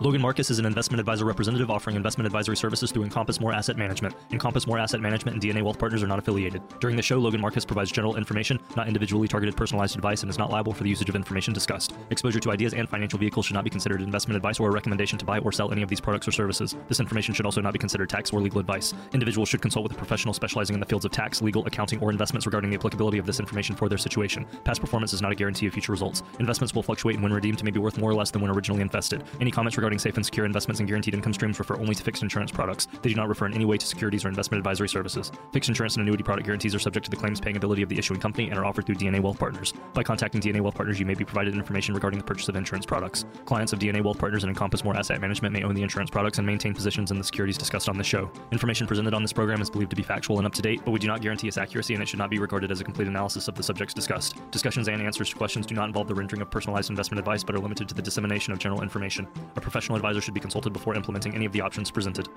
Logan Marcus is an investment advisor representative offering investment advisory services through Encompass More Asset Management. Encompass More Asset Management and DNA Wealth Partners are not affiliated. During the show, Logan Marcus provides general information, not individually targeted personalized advice, and is not liable for the usage of information discussed. Exposure to ideas and financial vehicles should not be considered investment advice or a recommendation to buy or sell any of these products or services. This information should also not be considered tax or legal advice. Individuals should consult with a professional specializing in the fields of tax, legal, accounting, or investments regarding the applicability of this information for their situation. Past performance is not a guarantee of future results. Investments will fluctuate and when redeemed may be worth more or less than when originally invested. Any comments regarding safe and secure investments and guaranteed income streams refer only to fixed insurance products. They do not refer in any way to securities or investment advisory services. Fixed insurance and annuity product guarantees are subject to the claims paying ability of the issuing company and are offered through DNA Wealth Partners. By contacting DNA Wealth Partners, you may be provided information regarding the purchase of insurance products. Clients of DNA Wealth Partners and Encompass More Asset Management may own the insurance products and maintain positions in the securities discussed on this show. Information presented on this program is believed to be factual and up to date, but we do not guarantee its accuracy and it should not be regarded as a complete analysis of the subjects discussed. Discussions and answers to questions do not involve the rendering of personalized investment advice but are limited to the dissemination of general information. A professional advisor should be consulted before implementing any of the options presented.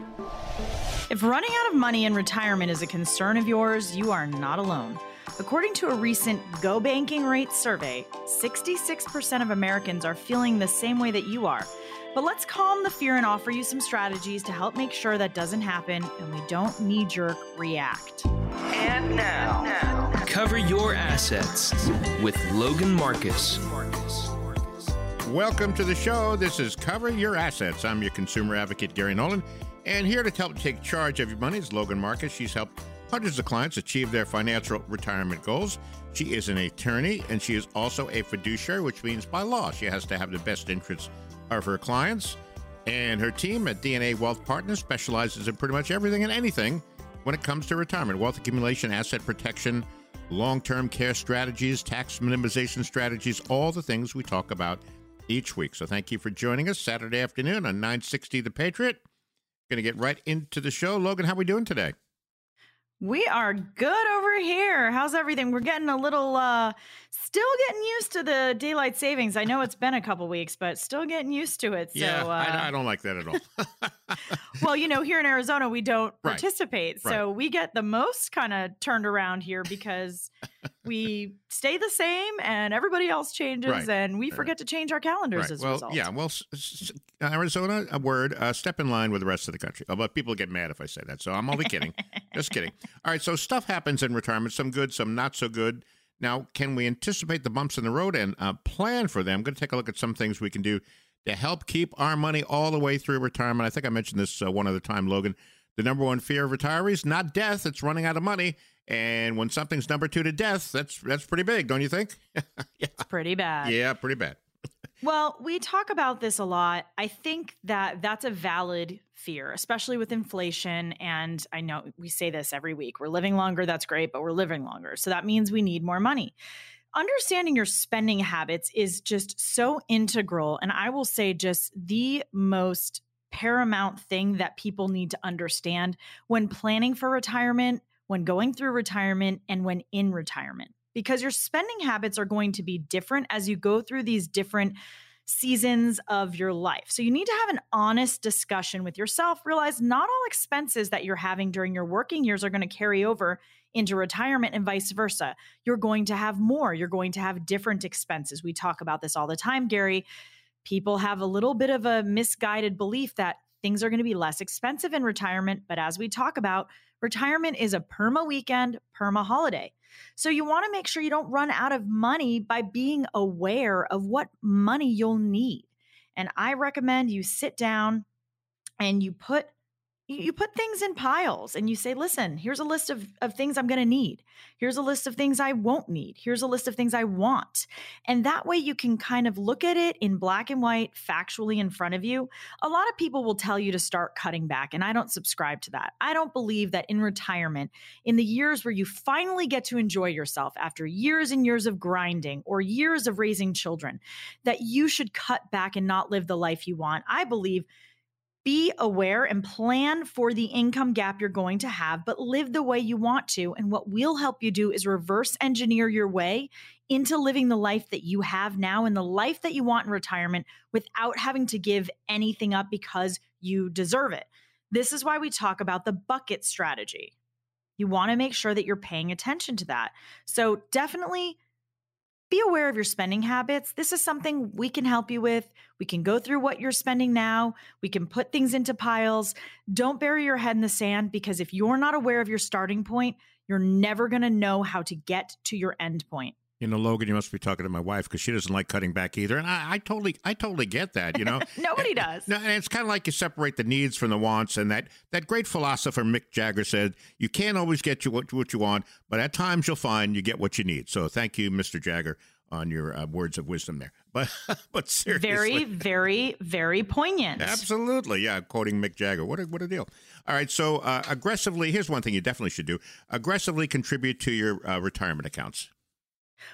If running out of money in retirement is a concern of yours, you are not alone. According to a recent Go Banking Rate survey, 66% of Americans are feeling the same way that you are. But let's calm the fear and offer you some strategies to help make sure that doesn't happen and we don't knee jerk react. And now, now, cover your assets with Logan Marcus. Welcome to the show. This is Cover Your Assets. I'm your consumer advocate, Gary Nolan, and here to help take charge of your money is Logan Marcus. She's helped hundreds of clients achieve their financial retirement goals. She is an attorney and she is also a fiduciary, which means by law she has to have the best interests of her clients. And her team at DNA Wealth Partners specializes in pretty much everything and anything when it comes to retirement wealth accumulation, asset protection, long term care strategies, tax minimization strategies, all the things we talk about each week. So thank you for joining us Saturday afternoon on 960 The Patriot. Going to get right into the show. Logan, how are we doing today? We are good over here. How's everything? We're getting a little uh still getting used to the daylight savings. I know it's been a couple weeks, but still getting used to it. So yeah, uh, I, I, don't like that at all. well, you know, here in Arizona, we don't right. participate. So right. we get the most kind of turned around here because we stay the same and everybody else changes right. and we forget to change our calendars as well, a result. Yeah, well, Arizona, a word, uh, step in line with the rest of the country. But people get mad if I say that. So I'm only kidding. Just kidding. All right, so stuff happens in retirement, some good, some not so good. Now, can we anticipate the bumps in the road and uh, plan for them? I'm going to take a look at some things we can do to help keep our money all the way through retirement. I think I mentioned this uh, one other time, Logan. The number one fear of retirees, not death, it's running out of money. And when something's number two to death, that's that's pretty big, don't you think? yeah. It's pretty bad. Yeah, pretty bad. well, we talk about this a lot. I think that that's a valid fear, especially with inflation. And I know we say this every week we're living longer, that's great, but we're living longer. So that means we need more money. Understanding your spending habits is just so integral. And I will say, just the most paramount thing that people need to understand when planning for retirement, when going through retirement, and when in retirement because your spending habits are going to be different as you go through these different seasons of your life. So you need to have an honest discussion with yourself. Realize not all expenses that you're having during your working years are going to carry over into retirement and vice versa. You're going to have more, you're going to have different expenses. We talk about this all the time, Gary. People have a little bit of a misguided belief that things are going to be less expensive in retirement. But as we talk about, retirement is a perma weekend, perma holiday. So you want to make sure you don't run out of money by being aware of what money you'll need. And I recommend you sit down and you put you put things in piles and you say, listen, here's a list of, of things I'm going to need. Here's a list of things I won't need. Here's a list of things I want. And that way you can kind of look at it in black and white, factually in front of you. A lot of people will tell you to start cutting back, and I don't subscribe to that. I don't believe that in retirement, in the years where you finally get to enjoy yourself after years and years of grinding or years of raising children, that you should cut back and not live the life you want. I believe be aware and plan for the income gap you're going to have, but live the way you want to. And what we'll help you do is reverse engineer your way into living the life that you have now and the life that you want in retirement without having to give anything up because you deserve it. This is why we talk about the bucket strategy. You want to make sure that you're paying attention to that. So, definitely be aware of your spending habits. This is something we can help you with. We can go through what you're spending now. We can put things into piles. Don't bury your head in the sand because if you're not aware of your starting point, you're never going to know how to get to your end point. You know, Logan, you must be talking to my wife because she doesn't like cutting back either, and I, I totally, I totally get that. You know, nobody does. No, and it's kind of like you separate the needs from the wants, and that that great philosopher Mick Jagger said, "You can't always get you what, what you want, but at times you'll find you get what you need." So, thank you, Mr. Jagger, on your uh, words of wisdom there. But, but seriously, very, very, very poignant. Absolutely, yeah. Quoting Mick Jagger, what a what a deal. All right, so uh, aggressively, here's one thing you definitely should do: aggressively contribute to your uh, retirement accounts.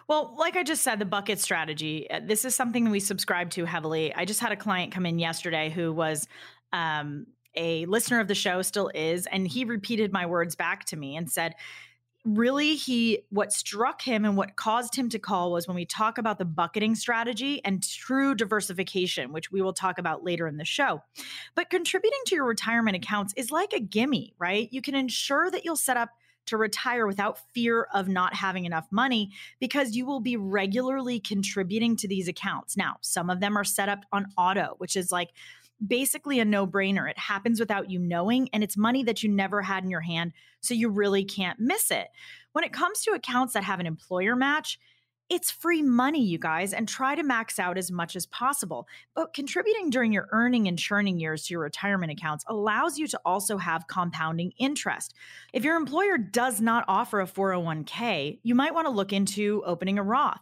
Well, like I just said, the bucket strategy, uh, this is something that we subscribe to heavily. I just had a client come in yesterday who was um, a listener of the show, still is, and he repeated my words back to me and said, really he what struck him and what caused him to call was when we talk about the bucketing strategy and true diversification which we will talk about later in the show but contributing to your retirement accounts is like a gimme right you can ensure that you'll set up to retire without fear of not having enough money because you will be regularly contributing to these accounts. Now, some of them are set up on auto, which is like basically a no brainer. It happens without you knowing, and it's money that you never had in your hand. So you really can't miss it. When it comes to accounts that have an employer match, it's free money, you guys, and try to max out as much as possible. But contributing during your earning and churning years to your retirement accounts allows you to also have compounding interest. If your employer does not offer a 401k, you might want to look into opening a Roth.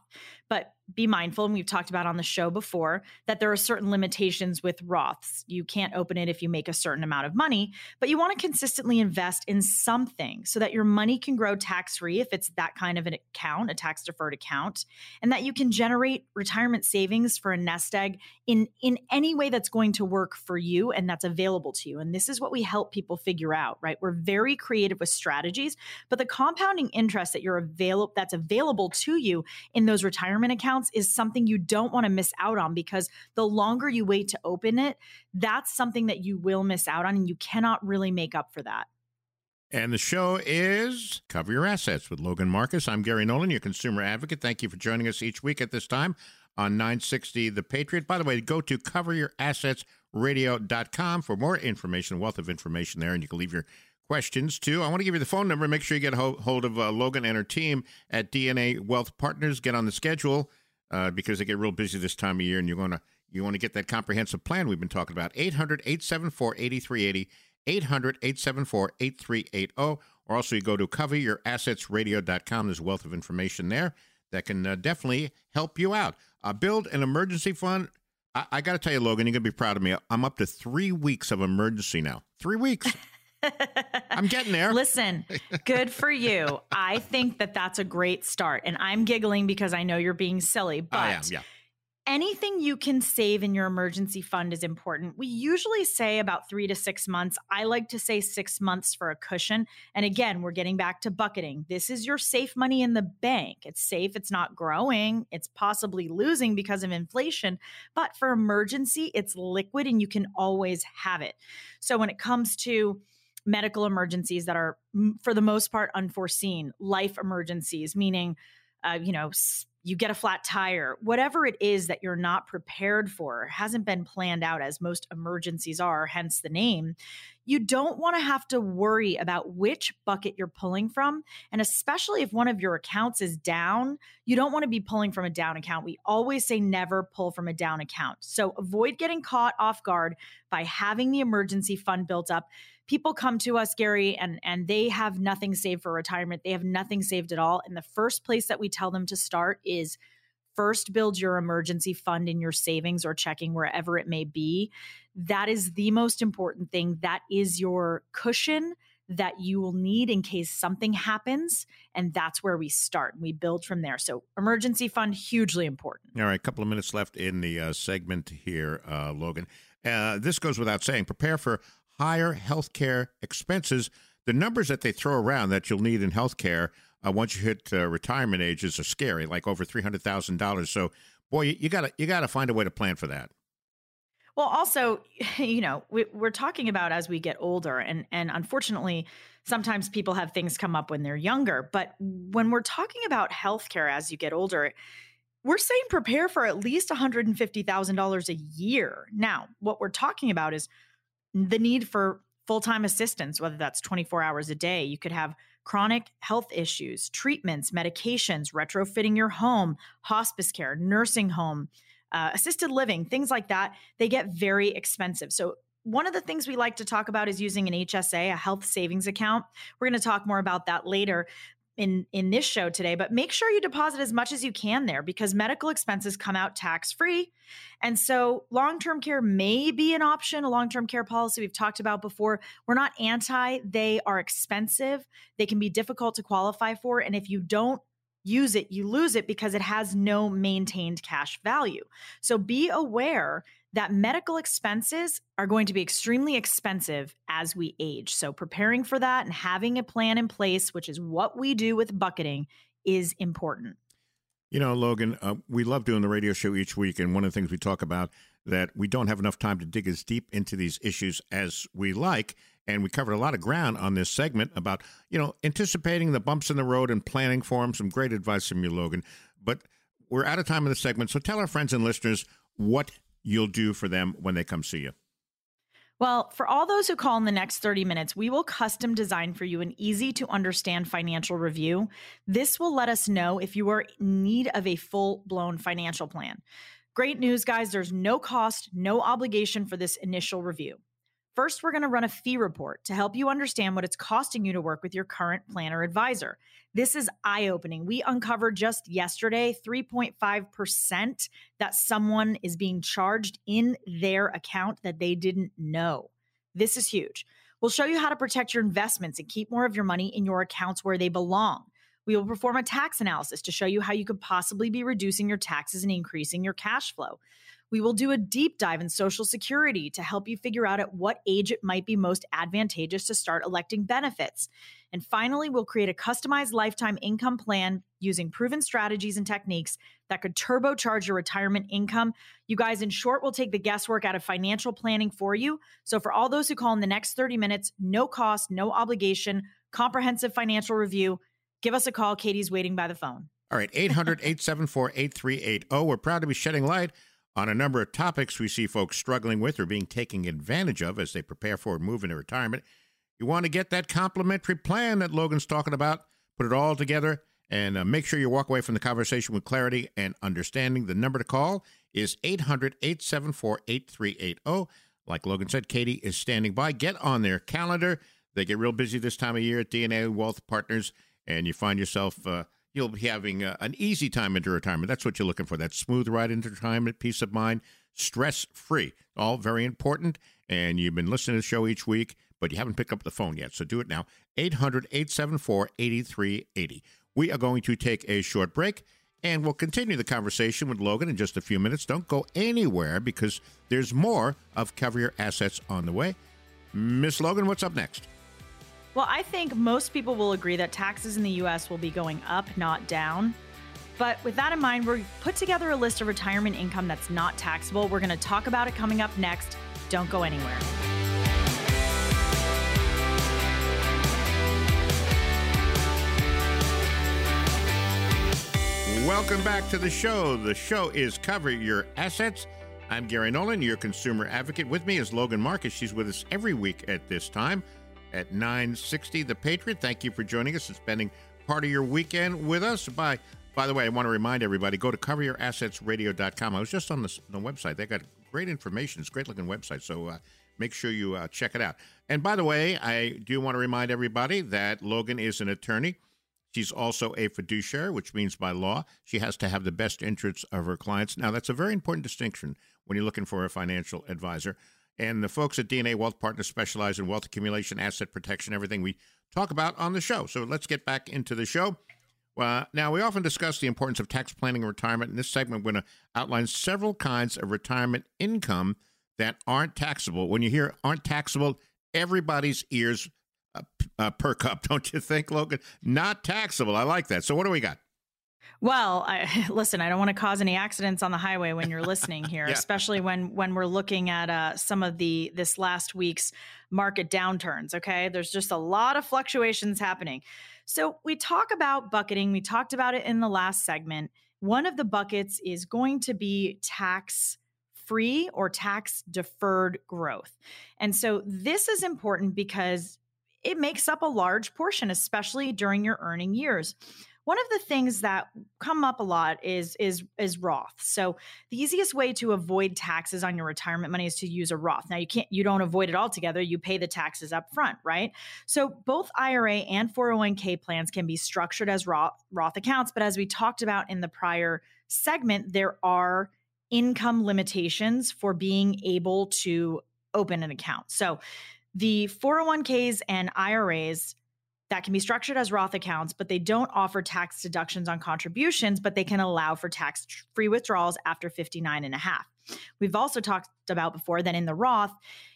But be mindful, and we've talked about on the show before, that there are certain limitations with Roths. You can't open it if you make a certain amount of money, but you want to consistently invest in something so that your money can grow tax free if it's that kind of an account, a tax deferred account, and that you can generate retirement savings for a nest egg in, in any way that's going to work for you and that's available to you. And this is what we help people figure out, right? We're very creative with strategies, but the compounding interest that you're available that's available to you in those retirement accounts is something you don't want to miss out on because the longer you wait to open it, that's something that you will miss out on and you cannot really make up for that. And the show is Cover Your Assets with Logan Marcus. I'm Gary Nolan, your consumer advocate. Thank you for joining us each week at this time on 960 The Patriot. By the way, go to coveryourassetsradio.com for more information, wealth of information there, and you can leave your questions too. I want to give you the phone number. Make sure you get hold of uh, Logan and her team at DNA Wealth Partners. Get on the schedule uh, because they get real busy this time of year, and you're going to you want to get that comprehensive plan we've been talking about. 800 874 8380. 800 874 8380. Or also, you go to coveryourassetsradio.com. There's a wealth of information there that can uh, definitely help you out. Uh, build an emergency fund. I, I got to tell you, Logan, you're going to be proud of me. I'm up to three weeks of emergency now. Three weeks. I'm getting there. Listen, good for you. I think that that's a great start. And I'm giggling because I know you're being silly, but am, yeah. anything you can save in your emergency fund is important. We usually say about three to six months. I like to say six months for a cushion. And again, we're getting back to bucketing. This is your safe money in the bank. It's safe, it's not growing, it's possibly losing because of inflation. But for emergency, it's liquid and you can always have it. So when it comes to medical emergencies that are, for the most part, unforeseen, life emergencies, meaning, uh, you know, you get a flat tire, whatever it is that you're not prepared for, hasn't been planned out as most emergencies are, hence the name. You don't want to have to worry about which bucket you're pulling from. And especially if one of your accounts is down, you don't want to be pulling from a down account. We always say never pull from a down account. So avoid getting caught off guard by having the emergency fund built up people come to us gary and and they have nothing saved for retirement. They have nothing saved at all. And the first place that we tell them to start is first build your emergency fund in your savings or checking wherever it may be. That is the most important thing. That is your cushion that you will need in case something happens and that's where we start and we build from there. So emergency fund hugely important. All right a couple of minutes left in the uh, segment here uh, logan. Uh, this goes without saying prepare for higher healthcare expenses. The numbers that they throw around that you'll need in healthcare uh, once you hit uh, retirement ages are scary, like over three hundred thousand dollars. So, boy, you, you gotta you gotta find a way to plan for that. Well, also, you know, we, are talking about as we get older, and and unfortunately, sometimes people have things come up when they're younger. But when we're talking about healthcare as you get older, we're saying prepare for at least $150,000 a year. Now, what we're talking about is the need for full time assistance, whether that's 24 hours a day. You could have chronic health issues, treatments, medications, retrofitting your home, hospice care, nursing home, uh, assisted living, things like that. They get very expensive. So, one of the things we like to talk about is using an HSA, a health savings account. We're going to talk more about that later in in this show today but make sure you deposit as much as you can there because medical expenses come out tax free and so long-term care may be an option a long-term care policy we've talked about before. We're not anti they are expensive. They can be difficult to qualify for and if you don't use it you lose it because it has no maintained cash value. So be aware that medical expenses are going to be extremely expensive as we age. So, preparing for that and having a plan in place, which is what we do with bucketing, is important. You know, Logan, uh, we love doing the radio show each week, and one of the things we talk about that we don't have enough time to dig as deep into these issues as we like, and we covered a lot of ground on this segment about you know anticipating the bumps in the road and planning for them. Some great advice from you, Logan. But we're out of time in the segment, so tell our friends and listeners what you'll do for them when they come see you? Well, for all those who call in the next 30 minutes, we will custom design for you an easy to understand financial review. This will let us know if you are in need of a full blown financial plan. Great news, guys. There's no cost, no obligation for this initial review. First, we're going to run a fee report to help you understand what it's costing you to work with your current planner advisor. This is eye opening. We uncovered just yesterday 3.5% that someone is being charged in their account that they didn't know. This is huge. We'll show you how to protect your investments and keep more of your money in your accounts where they belong. We will perform a tax analysis to show you how you could possibly be reducing your taxes and increasing your cash flow. We will do a deep dive in Social Security to help you figure out at what age it might be most advantageous to start electing benefits. And finally, we'll create a customized lifetime income plan using proven strategies and techniques that could turbocharge your retirement income. You guys, in short, will take the guesswork out of financial planning for you. So, for all those who call in the next 30 minutes, no cost, no obligation, comprehensive financial review, give us a call. Katie's waiting by the phone. All right, 800 874 8380. We're proud to be shedding light on a number of topics we see folks struggling with or being taken advantage of as they prepare for a move into retirement. You want to get that complimentary plan that Logan's talking about, put it all together, and uh, make sure you walk away from the conversation with clarity and understanding. The number to call is 800 874 8380. Like Logan said, Katie is standing by. Get on their calendar. They get real busy this time of year at DNA Wealth Partners, and you find yourself. Uh, you'll be having uh, an easy time into retirement. That's what you're looking for. That smooth ride into retirement, peace of mind, stress free. All very important. And you've been listening to the show each week, but you haven't picked up the phone yet. So do it now. 800 874 8380. We are going to take a short break and we'll continue the conversation with Logan in just a few minutes. Don't go anywhere because there's more of Cover Your Assets on the way. Miss Logan, what's up next? Well, I think most people will agree that taxes in the US will be going up, not down. But with that in mind, we put together a list of retirement income that's not taxable. We're going to talk about it coming up next. Don't go anywhere. Welcome back to the show. The show is Cover Your Assets. I'm Gary Nolan, your consumer advocate. With me is Logan Marcus. She's with us every week at this time at 960 The Patriot. Thank you for joining us and spending part of your weekend with us. By by the way, I want to remind everybody, go to coveryourassetsradio.com. I was just on the, the website. They got great information. It's a great looking website. So uh, make sure you uh, check it out. And by the way, I do want to remind everybody that Logan is an attorney. She's also a fiduciary, which means by law, she has to have the best interests of her clients. Now, that's a very important distinction when you're looking for a financial advisor. And the folks at DNA Wealth Partners specialize in wealth accumulation, asset protection, everything we talk about on the show. So let's get back into the show. Uh, now, we often discuss the importance of tax planning and retirement. In this segment, we're going to outline several kinds of retirement income that aren't taxable. When you hear aren't taxable, everybody's ears uh, uh, perk up, don't you think, Logan? Not taxable. I like that. So, what do we got? Well, I, listen, I don't want to cause any accidents on the highway when you're listening here, yeah. especially when when we're looking at uh, some of the this last week's market downturns. Okay, there's just a lot of fluctuations happening. So we talk about bucketing. We talked about it in the last segment, one of the buckets is going to be tax free or tax deferred growth. And so this is important because it makes up a large portion, especially during your earning years. One of the things that come up a lot is is is Roth. So the easiest way to avoid taxes on your retirement money is to use a Roth. Now you can't you don't avoid it altogether. You pay the taxes up front, right? So both IRA and 401k plans can be structured as Roth Roth accounts, but as we talked about in the prior segment, there are income limitations for being able to open an account. So the 401ks and IRAs that can be structured as Roth accounts, but they don't offer tax deductions on contributions, but they can allow for tax free withdrawals after 59 and a half. We've also talked about before that in the Roth,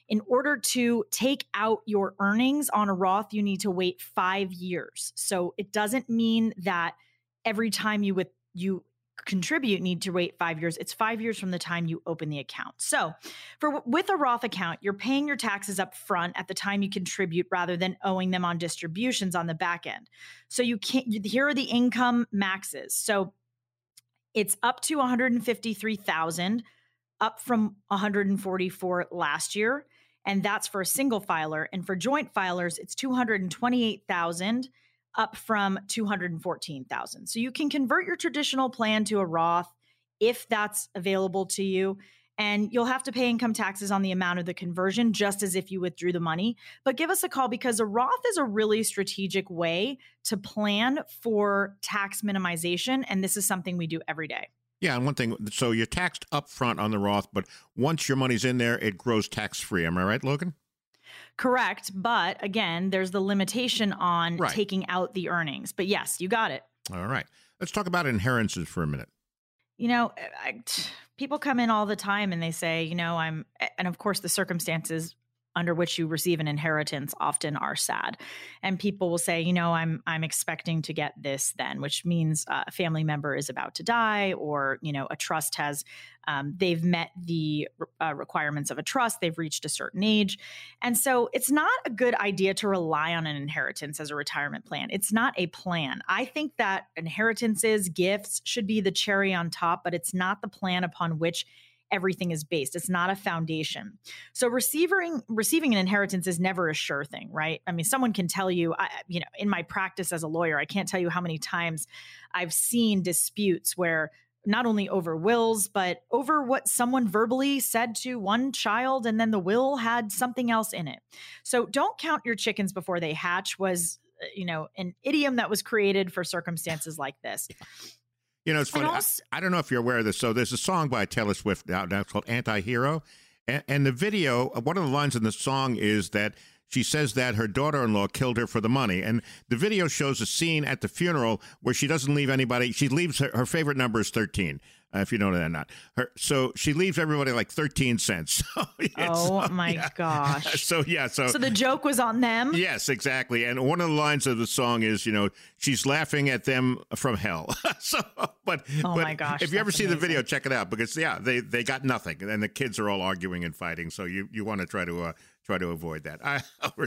in order to take out your earnings on a Roth, you need to wait five years. So it doesn't mean that every time you with you contribute need to wait 5 years. It's 5 years from the time you open the account. So for with a Roth account you're paying your taxes up front at the time you contribute rather than owing them on distributions on the back end. So you can't here are the income maxes. So it's up to 153,000 up from 144 last year and that's for a single filer. And for joint filers it's 228,000 up from 214,000. So you can convert your traditional plan to a Roth if that's available to you and you'll have to pay income taxes on the amount of the conversion just as if you withdrew the money. But give us a call because a Roth is a really strategic way to plan for tax minimization and this is something we do every day. Yeah, and one thing, so you're taxed upfront on the Roth, but once your money's in there, it grows tax free. Am I right, Logan? Correct. But again, there's the limitation on right. taking out the earnings. But yes, you got it. All right. Let's talk about inheritances for a minute. You know, I, people come in all the time and they say, you know, I'm, and of course, the circumstances under which you receive an inheritance often are sad. And people will say you know i'm i'm expecting to get this then which means uh, a family member is about to die or you know a trust has um, they've met the uh, requirements of a trust they've reached a certain age. And so it's not a good idea to rely on an inheritance as a retirement plan. It's not a plan. I think that inheritances gifts should be the cherry on top but it's not the plan upon which everything is based. It's not a foundation. So receiving receiving an inheritance is never a sure thing, right? I mean, someone can tell you, I, you know, in my practice as a lawyer, I can't tell you how many times I've seen disputes where not only over wills, but over what someone verbally said to one child, and then the will had something else in it. So don't count your chickens before they hatch was, uh, you know, an idiom that was created for circumstances like this. You know, it's funny. Also, I, I, don't know if you're aware of this. So there's a song by Taylor Swift now, now it's called Anti-Hero. And, and the video, uh, one of the lines in the song is that she says that her daughter-in-law killed her for the money and the video shows a scene at the funeral where she doesn't leave anybody she leaves her, her favorite number is 13 uh, if you know that or not. Her, so she leaves everybody like 13 cents. oh my yeah. gosh. So yeah, so So the joke was on them? Yes, exactly. And one of the lines of the song is, you know, she's laughing at them from hell. so but Oh but my gosh. If you ever see amazing. the video, check it out because yeah, they they got nothing and the kids are all arguing and fighting. So you you want to try to uh, try to avoid that. I,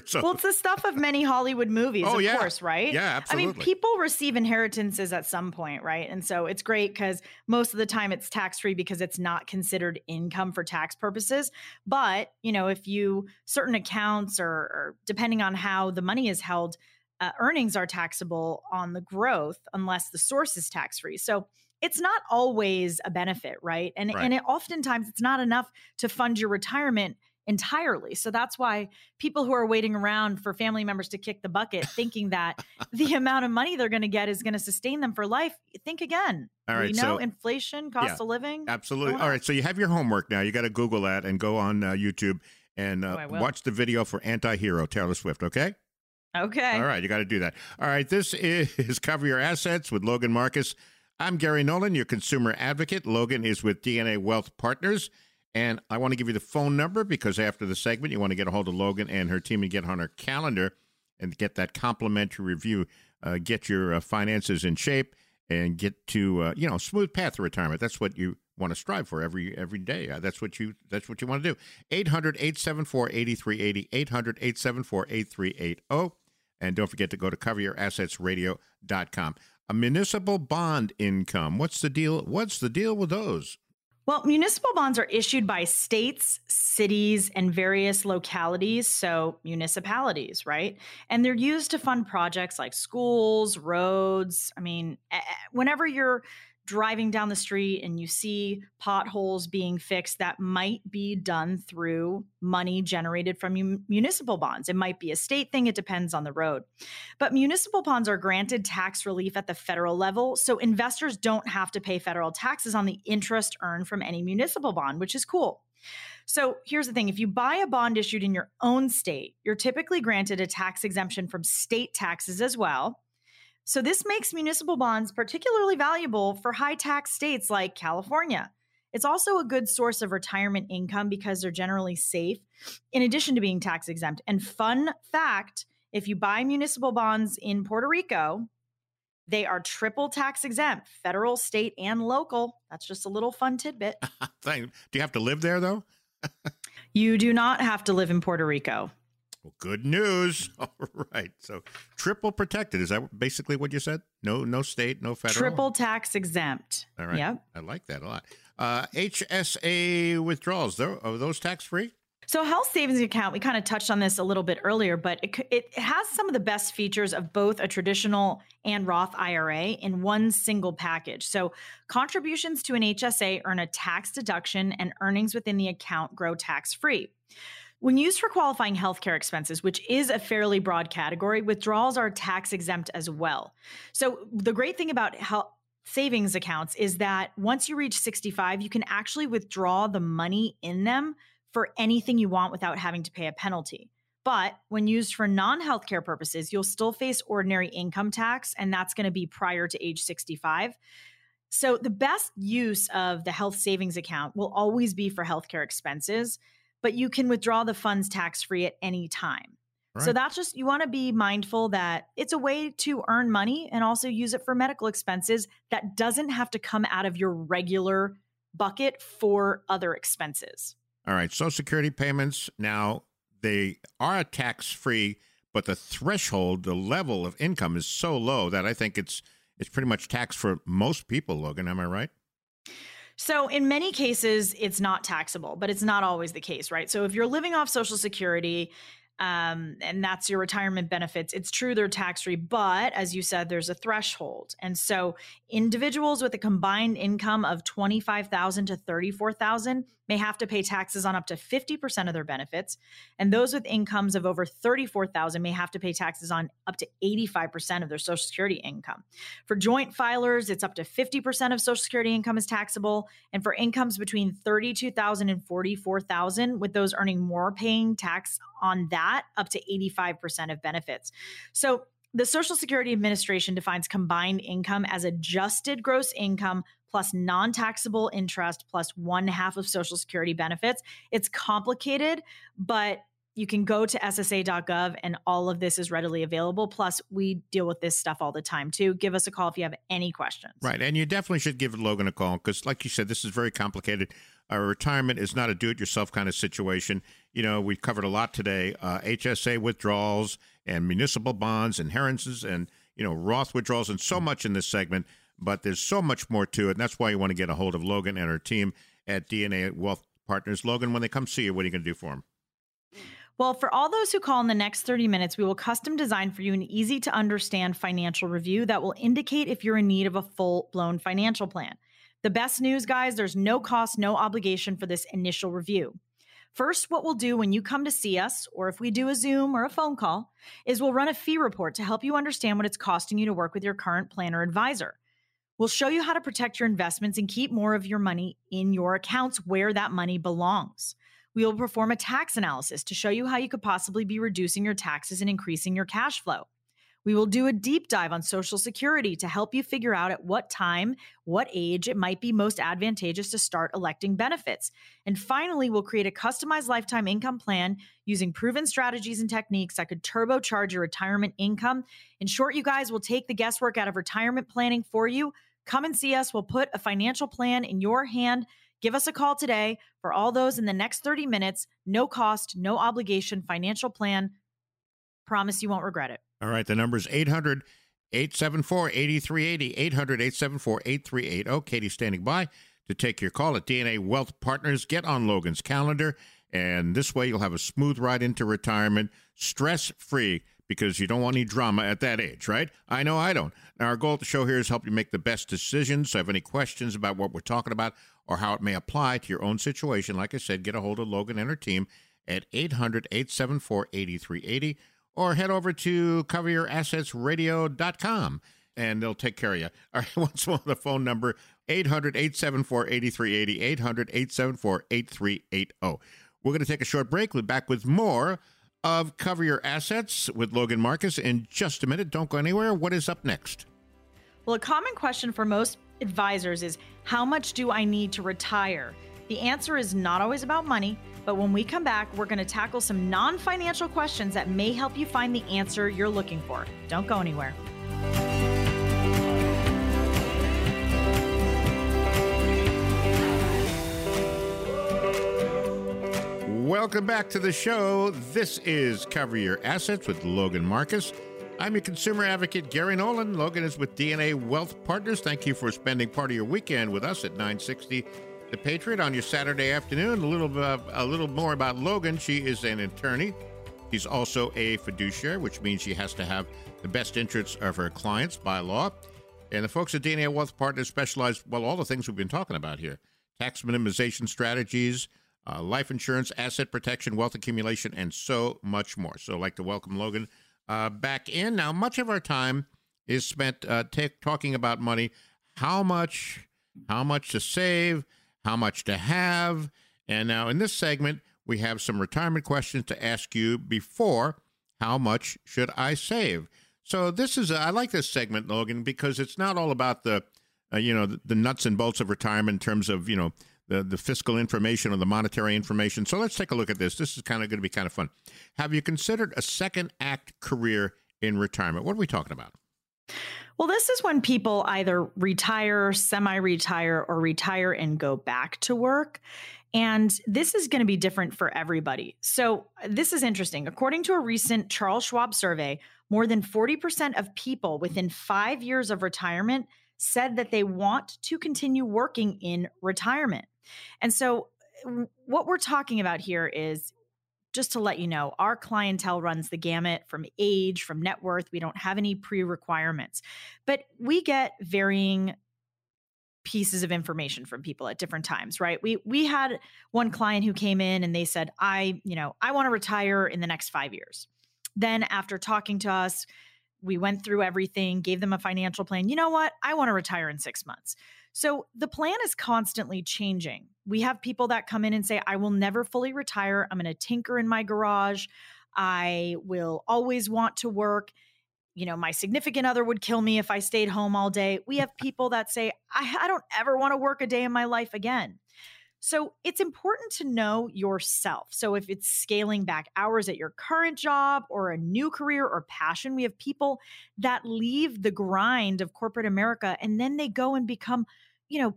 so, well, it's the stuff of many Hollywood movies, oh, of yeah. course, right? Yeah, absolutely. I mean, people receive inheritances at some point, right? And so it's great because most of the time it's tax free because it's not considered income for tax purposes. But, you know, if you certain accounts or, or depending on how the money is held, uh, earnings are taxable on the growth unless the source is tax free. So, it's not always a benefit, right? And right. and it oftentimes it's not enough to fund your retirement entirely. So that's why people who are waiting around for family members to kick the bucket, thinking that the amount of money they're going to get is going to sustain them for life, think again. All right, we know so, inflation, cost yeah, of living. Absolutely. All right, so you have your homework now. You got to Google that and go on uh, YouTube and uh, oh, watch the video for Anti-Hero Taylor Swift. Okay. Okay. All right, you got to do that. All right, this is Cover Your Assets with Logan Marcus. I'm Gary Nolan, your consumer advocate. Logan is with DNA Wealth Partners. And I want to give you the phone number because after the segment, you want to get a hold of Logan and her team and get on her calendar and get that complimentary review. Uh, get your uh, finances in shape and get to uh, you know smooth path to retirement. That's what you want to strive for every every day. Uh, that's what you that's what you want to do. 800-874-8380 800-874-8380 and don't forget to go to coveryourassetsradio.com. a municipal bond income. What's the deal? What's the deal with those? Well, municipal bonds are issued by states, cities, and various localities, so municipalities, right? And they're used to fund projects like schools, roads. I mean, whenever you're driving down the street and you see potholes being fixed that might be done through money generated from municipal bonds. It might be a state thing, it depends on the road. But municipal bonds are granted tax relief at the federal level, so investors don't have to pay federal taxes on the interest earned from any municipal bond, which is cool. So here's the thing if you buy a bond issued in your own state, you're typically granted a tax exemption from state taxes as well. So, this makes municipal bonds particularly valuable for high tax states like California. It's also a good source of retirement income because they're generally safe, in addition to being tax exempt. And, fun fact if you buy municipal bonds in Puerto Rico, they are triple tax exempt, federal, state, and local. That's just a little fun tidbit. Do you have to live there, though? you do not have to live in Puerto Rico. Well, good news. All right. So triple protected. Is that basically what you said? No, no state, no federal. Triple tax exempt. All right. Yep. I like that a lot. Uh, HSA withdrawals. Are those tax free? So, health savings account, we kind of touched on this a little bit earlier, but it, it has some of the best features of both a traditional and Roth IRA in one single package. So, contributions to an HSA earn a tax deduction, and earnings within the account grow tax free. When used for qualifying healthcare expenses, which is a fairly broad category, withdrawals are tax exempt as well. So, the great thing about health savings accounts is that once you reach 65, you can actually withdraw the money in them for anything you want without having to pay a penalty. But when used for non healthcare purposes, you'll still face ordinary income tax, and that's going to be prior to age 65. So, the best use of the health savings account will always be for healthcare expenses but you can withdraw the funds tax free at any time. Right. So that's just, you want to be mindful that it's a way to earn money and also use it for medical expenses that doesn't have to come out of your regular bucket for other expenses. All right. Social Security payments now, they are tax free, but the threshold, the level of income is so low that I think it's it's pretty much tax for most people, Logan. Am I right? So, in many cases, it's not taxable, but it's not always the case, right? So, if you're living off Social Security um, and that's your retirement benefits. It's true they're tax free, but as you said, there's a threshold. And so individuals with a combined income of 25,000 to 34,000 may have to pay taxes on up to 50% of their benefits. And those with incomes of over 34,000 may have to pay taxes on up to 85% of their social security income. For joint filers, it's up to 50% of social security income is taxable, and for incomes between 32,000 and 44,000 with those earning more paying tax on that up to 85% of benefits. So the Social Security Administration defines combined income as adjusted gross income plus non taxable interest plus one half of Social Security benefits. It's complicated, but you can go to ssa.gov and all of this is readily available. Plus, we deal with this stuff all the time too. Give us a call if you have any questions. Right. And you definitely should give Logan a call because, like you said, this is very complicated. Our retirement is not a do it yourself kind of situation. You know, we've covered a lot today uh, HSA withdrawals and municipal bonds, inheritances, and, you know, Roth withdrawals, and so much in this segment. But there's so much more to it. And that's why you want to get a hold of Logan and her team at DNA Wealth Partners. Logan, when they come see you, what are you going to do for them? Well, for all those who call in the next 30 minutes, we will custom design for you an easy to understand financial review that will indicate if you're in need of a full blown financial plan. The best news, guys, there's no cost, no obligation for this initial review. First, what we'll do when you come to see us, or if we do a Zoom or a phone call, is we'll run a fee report to help you understand what it's costing you to work with your current planner advisor. We'll show you how to protect your investments and keep more of your money in your accounts where that money belongs. We will perform a tax analysis to show you how you could possibly be reducing your taxes and increasing your cash flow. We will do a deep dive on Social Security to help you figure out at what time, what age it might be most advantageous to start electing benefits. And finally, we'll create a customized lifetime income plan using proven strategies and techniques that could turbocharge your retirement income. In short, you guys will take the guesswork out of retirement planning for you. Come and see us. We'll put a financial plan in your hand Give us a call today for all those in the next 30 minutes. No cost, no obligation financial plan. Promise you won't regret it. All right. The number is 800 874 8380. 800 874 8380. Katie's standing by to take your call at DNA Wealth Partners. Get on Logan's calendar, and this way you'll have a smooth ride into retirement, stress free, because you don't want any drama at that age, right? I know I don't. Now, our goal at the show here is help you make the best decisions. So, if any questions about what we're talking about or how it may apply to your own situation, like I said, get a hold of Logan and her team at 800 874 8380 or head over to coveryourassetsradio.com and they'll take care of you. All right, once more, the phone number 800 874 8380. 800 874 8380. We're going to take a short break. We'll be back with more of Cover Your Assets with Logan Marcus in just a minute. Don't go anywhere. What is up next? Well, a common question for most advisors is how much do I need to retire? The answer is not always about money. But when we come back, we're going to tackle some non financial questions that may help you find the answer you're looking for. Don't go anywhere. Welcome back to the show. This is Cover Your Assets with Logan Marcus. I'm your consumer advocate, Gary Nolan. Logan is with DNA Wealth Partners. Thank you for spending part of your weekend with us at 960 the Patriot on your Saturday afternoon. A little uh, a little more about Logan. She is an attorney. She's also a fiduciary, which means she has to have the best interests of her clients by law. And the folks at DNA Wealth Partners specialize, well, all the things we've been talking about here tax minimization strategies, uh, life insurance, asset protection, wealth accumulation, and so much more. So I'd like to welcome Logan uh, back in. Now, much of our time is spent uh, t- talking about money, how much, how much to save, how much to have. And now in this segment, we have some retirement questions to ask you before how much should I save? So this is a, I like this segment, Logan, because it's not all about the uh, you know the, the, nuts and bolts of retirement in terms of you know the the fiscal information or the monetary information. So let's take a look at this. This is kind of going to be kind of fun. Have you considered a second act career in retirement? What are we talking about? Well, this is when people either retire, semi retire, or retire and go back to work. And this is going to be different for everybody. So, this is interesting. According to a recent Charles Schwab survey, more than 40% of people within five years of retirement said that they want to continue working in retirement. And so, what we're talking about here is just to let you know, our clientele runs the gamut from age, from net worth. We don't have any pre requirements, but we get varying pieces of information from people at different times right? We we had one client who came in and they said i you know i want to retire in the next 5 years. Then after talking to us we went through everything gave them a financial plan you know what? I want to retire in 6 months so the plan is constantly changing. We have people that come in and say, I will never fully retire. I'm going to tinker in my garage. I will always want to work. You know, my significant other would kill me if I stayed home all day. We have people that say, I, I don't ever want to work a day in my life again. So it's important to know yourself. So if it's scaling back hours at your current job or a new career or passion, we have people that leave the grind of corporate America and then they go and become you know,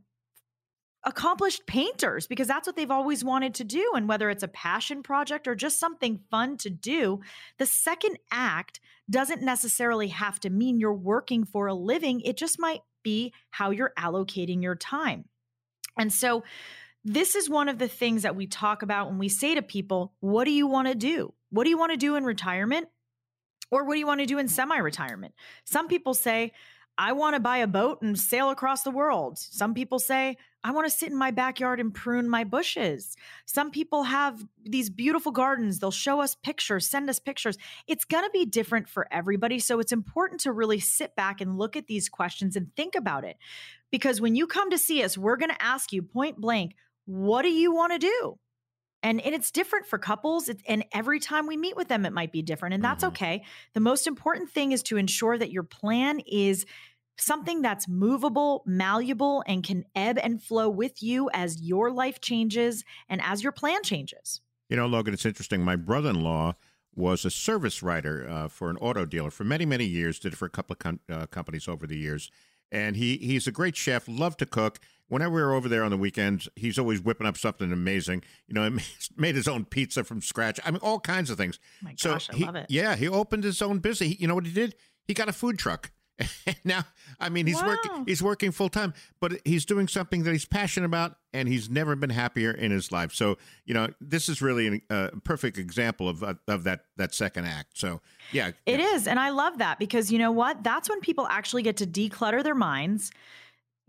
accomplished painters because that's what they've always wanted to do. And whether it's a passion project or just something fun to do, the second act doesn't necessarily have to mean you're working for a living. It just might be how you're allocating your time. And so, this is one of the things that we talk about when we say to people, What do you want to do? What do you want to do in retirement? Or what do you want to do in semi retirement? Some people say, I want to buy a boat and sail across the world. Some people say, I want to sit in my backyard and prune my bushes. Some people have these beautiful gardens. They'll show us pictures, send us pictures. It's going to be different for everybody. So it's important to really sit back and look at these questions and think about it. Because when you come to see us, we're going to ask you point blank, what do you want to do? And, and it's different for couples. It, and every time we meet with them, it might be different. And that's mm-hmm. okay. The most important thing is to ensure that your plan is something that's movable, malleable, and can ebb and flow with you as your life changes and as your plan changes. You know, Logan, it's interesting. My brother in law was a service writer uh, for an auto dealer for many, many years, did it for a couple of com- uh, companies over the years. And he, he's a great chef, loved to cook. Whenever we were over there on the weekends, he's always whipping up something amazing. You know, he made his own pizza from scratch. I mean, all kinds of things. Oh my gosh, so he, I love it. Yeah, he opened his own business. He, you know what he did? He got a food truck now, I mean, he's Wow. working. He's working full time, but he's doing something that he's passionate about, and he's never been happier in his life. So, you know, this is really a uh, perfect example of uh, of that that second act. So, yeah, It yeah. is. And I love that because you know what? That's when people actually get to declutter their minds.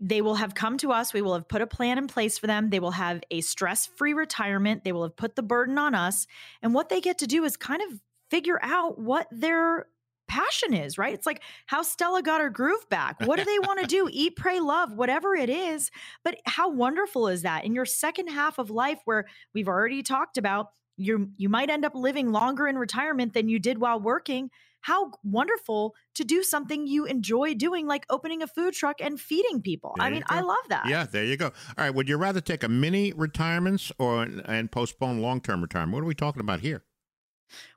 They will have come to us. We will have put a plan in place for them. They will have a stress free retirement. They will have put the burden on us. And what they get to do is kind of figure out what their passion is, right? It's like how Stella got her groove back. What do they want to do? Eat, pray, love, whatever it is. But how wonderful is that in your second half of life where we've already talked about you you might end up living longer in retirement than you did while working how wonderful to do something you enjoy doing like opening a food truck and feeding people There i mean i love that Yeah, there you go. All right, would you rather take a mini retirement or and postpone long term retirement? What are we talking about here?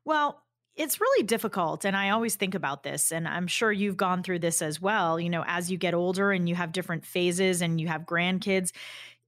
Well, it's really difficult. And I always think about this. And I'm sure you've gone through this as well. You know, as you get older and you have different phases and you have grandkids,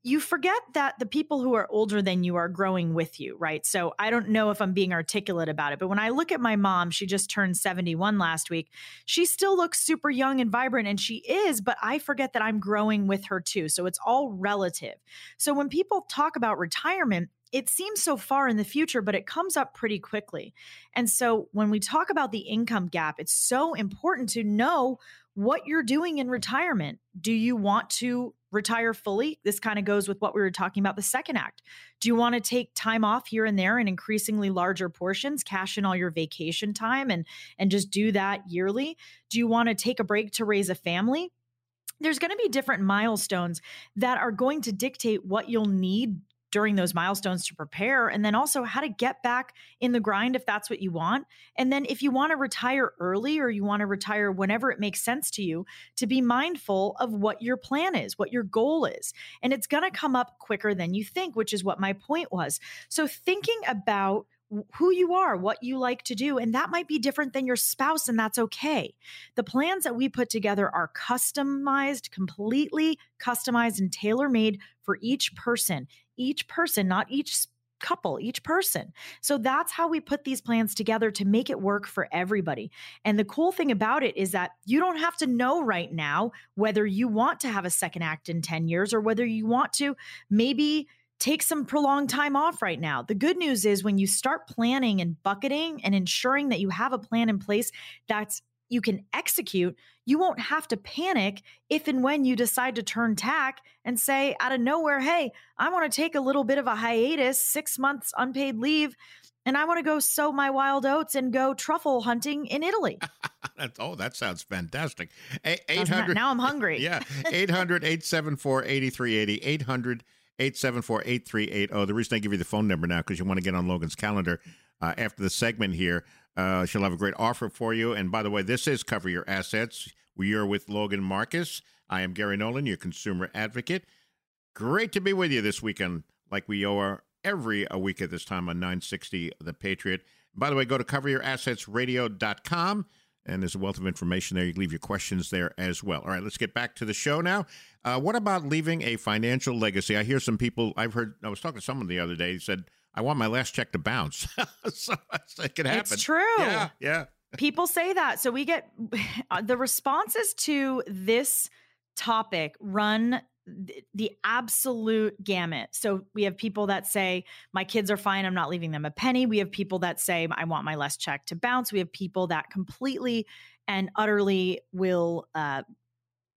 you forget that the people who are older than you are growing with you, right? So I don't know if I'm being articulate about it, but when I look at my mom, she just turned 71 last week. She still looks super young and vibrant, and she is, but I forget that I'm growing with her too. So it's all relative. So when people talk about retirement, it seems so far in the future, but it comes up pretty quickly. And so when we talk about the income gap, it's so important to know what you're doing in retirement. Do you want to retire fully? This kind of goes with what we were talking about the second act. Do you want to take time off here and there in increasingly larger portions, cash in all your vacation time and and just do that yearly? Do you want to take a break to raise a family? There's going to be different milestones that are going to dictate what you'll need during those milestones to prepare and then also how to get back in the grind if that's what you want and then if you want to retire early or you want to retire whenever it makes sense to you to be mindful of what your plan is what your goal is and it's going to come up quicker than you think which is what my point was so thinking about who you are, what you like to do. And that might be different than your spouse, and that's okay. The plans that we put together are customized, completely customized and tailor made for each person, each person, not each couple, each person. So that's how we put these plans together to make it work for everybody. And the cool thing about it is that you don't have to know right now whether you want to have a second act in 10 years or whether you want to maybe take some prolonged time off right now. The good news is when you start planning and bucketing and ensuring that you have a plan in place that's you can execute, you won't have to panic if and when you decide to turn tack and say out of nowhere, hey, I want to take a little bit of a hiatus, six months unpaid leave, and I want to go sow my wild oats and go truffle hunting in Italy. That's- oh, that sounds fantastic. Eight Doesn't that- now I'm hungry. Yeah, 800 874 8380. 800 874 8380. The reason I give you the phone number now because you want to get on Logan's calendar uh, after the segment here. Uh, she'll have a great offer for you. And by the way, this is Cover Your Assets. We are with Logan Marcus. I am Gary Nolan, your consumer advocate. Great to be with you this weekend, like we are every a week at this time on 960 The Patriot. By the way, go to coveryourassetsradio.com and there's a wealth of information there. You can leave your questions there as well. All right, let's get back to the show now. Uh, what about leaving a financial legacy? I hear some people, I've heard, I was talking to someone the other day, he said, I want my last check to bounce. so it could happen. It's true. Yeah, yeah. people say that so we get uh, the responses to this topic run the absolute gamut so we have people that say my kids are fine i'm not leaving them a penny we have people that say i want my last check to bounce we have people that completely and utterly will uh,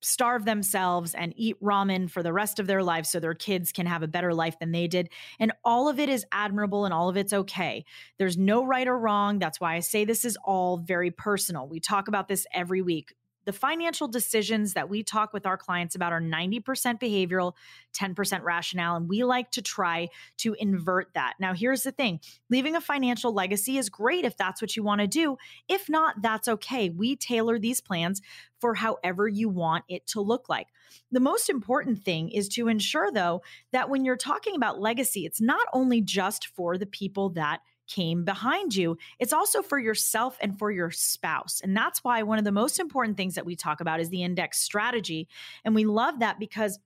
starve themselves and eat ramen for the rest of their lives so their kids can have a better life than they did. And all of it is admirable and all of it's okay. There's no right or wrong. That's why I say this is all very personal. We talk about this every week. The financial decisions that we talk with our clients about are 90% behavioral, 10% rationale. And we like to try to invert that. Now, here's the thing leaving a financial legacy is great if that's what you want to do. If not, that's okay. We tailor these plans for however you want it to look like. The most important thing is to ensure, though, that when you're talking about legacy, it's not only just for the people that came behind you, it's also for yourself and for your spouse. And that's why one of the most important things that we talk about is the index strategy. And we love that because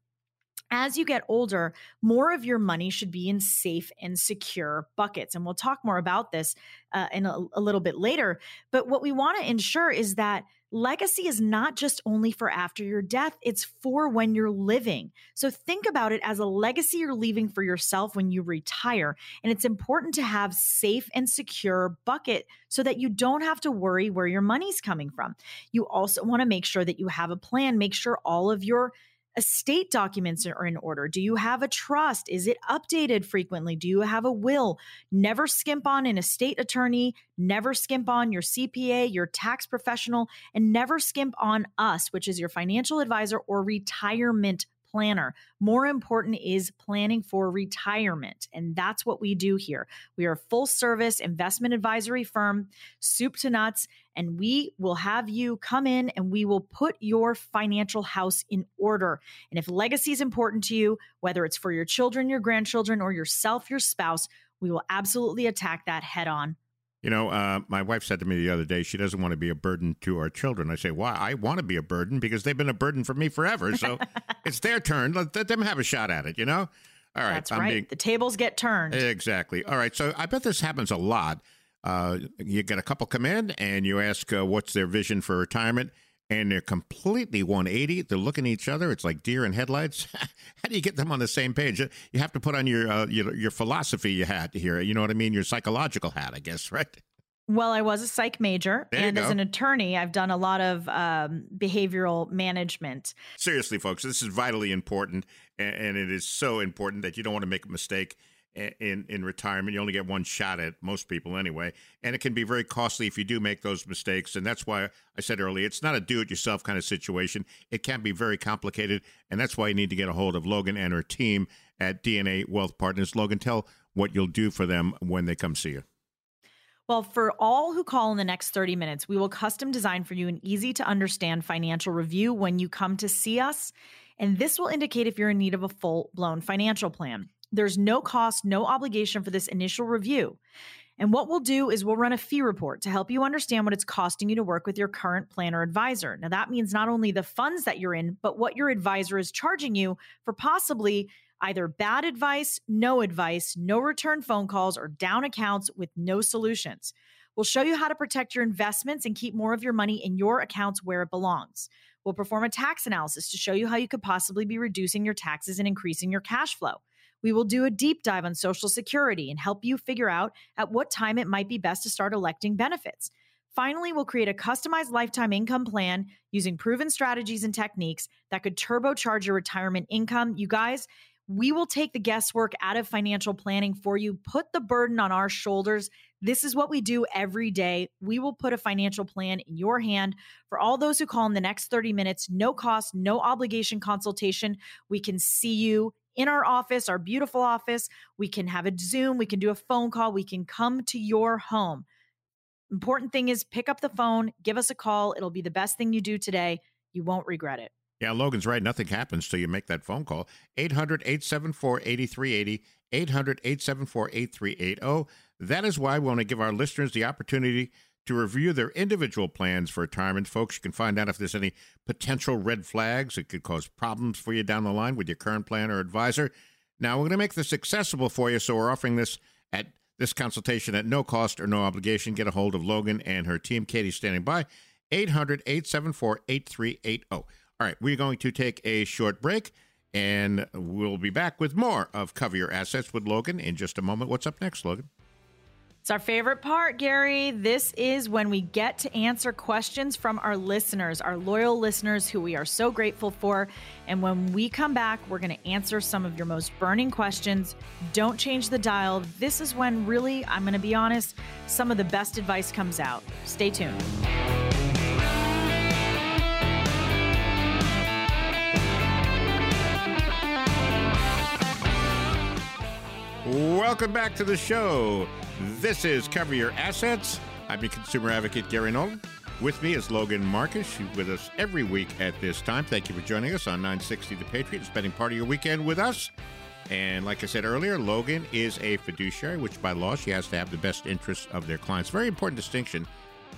as you get older, more of your money should be in safe and secure buckets. And we'll talk more about this uh, in a, a little bit later. But what we want to ensure is that legacy is not just only for after your death, it's for when you're living. So think about it as a legacy you're leaving for yourself when you retire. And it's important to have safe and secure bucket so that you don't have to worry where your money's coming from. You also want to make sure that you have a plan, make sure all of your estate documents are in order? Do you have a trust? Is it updated frequently? Do you have a will? Never skimp on an estate attorney, never skimp on your CPA, your tax professional, and never skimp on us, which is your financial advisor or retirement planner. More important is planning for retirement. And that's what we do here. We are a full service investment advisory firm, soup to nuts, and we will have you come in and we will put your financial house in order. And if legacy is important to you, whether it's for your children, your grandchildren, or yourself, your spouse, we will absolutely attack that head on you know, uh, my wife said to me the other day she doesn't want to be a burden to our children. I say, why? I want to be a burden because they've been a burden for me forever. So it's their turn. Let, let, them have a shot at it, you know? All right. That's I'm right. Being... The tables get turned. Exactly. All right. So I bet this happens a lot. Uh, you get a couple come in and you ask uh, what's their vision for retirement and they're completely 180. They're looking at each other. It's like deer in headlights. How do you get them on the same page? You have to put on your, uh, your your philosophy hat here. You know what I mean? Your psychological hat, I guess, right? Well, I was a psych major, there and as an attorney, I've done a lot of um, behavioral management. Seriously, folks, this is vitally important, and it is so important that you don't want to make a mistake in in retirement. You only get one shot at most people anyway, and it can be very costly if you do make those mistakes. And that's why I said earlier, it's not a do-it-yourself kind of situation. It can be very complicated, and that's why you need to get a hold of Logan and her team at DNA Wealth Partners. Logan, tell what you'll do for them when they come see you. Well, for all who call in the next 30 minutes, we will custom design for you an easy to understand financial review when you come to see us. And this will indicate if you're in need of a full blown financial plan. There's no cost, no obligation for this initial review. And what we'll do is we'll run a fee report to help you understand what it's costing you to work with your current planner advisor. Now, that means not only the funds that you're in, but what your advisor is charging you for possibly either bad advice, no advice, no return phone calls, or down accounts with no solutions. We'll show you how to protect your investments and keep more of your money in your accounts where it belongs. We'll perform a tax analysis to show you how you could possibly be reducing your taxes and increasing your cash flow. We will do a deep dive on Social Security and help you figure out at what time it might be best to start electing benefits. Finally, we'll create a customized lifetime income plan using proven strategies and techniques that could turbocharge your retirement income. You guys, we will take the guesswork out of financial planning for you, put the burden on our shoulders. This is what we do every day. We will put a financial plan in your hand. For all those who call in the next 30 minutes, no cost, no obligation consultation, we can see you in our office, our beautiful office. We can have a Zoom, we can do a phone call, we can come to your home. Important thing is pick up the phone, give us a call. It'll be the best thing you do today. You won't regret it. Yeah, Logan's right. Nothing happens till you make that phone call. 800 874 8380. 800 874 8380. That is why we want to give our listeners the opportunity to review their individual plans for retirement. Folks, you can find out if there's any potential red flags that could cause problems for you down the line with your current plan or advisor. Now, we're going to make this accessible for you, so we're offering this at this consultation at no cost or no obligation. Get a hold of Logan and her team. Katie's standing by. 800 874 8380. All right, we're going to take a short break and we'll be back with more of Cover Your Assets with Logan in just a moment. What's up next, Logan? It's our favorite part, Gary. This is when we get to answer questions from our listeners, our loyal listeners who we are so grateful for. And when we come back, we're going to answer some of your most burning questions. Don't change the dial. This is when, really, I'm going to be honest, some of the best advice comes out. Stay tuned. Welcome back to the show. This is Cover Your Assets. I'm your consumer advocate, Gary Nolan. With me is Logan Marcus. With us every week at this time. Thank you for joining us on 960 The Patriot, spending part of your weekend with us. And like I said earlier, Logan is a fiduciary, which by law she has to have the best interests of their clients. Very important distinction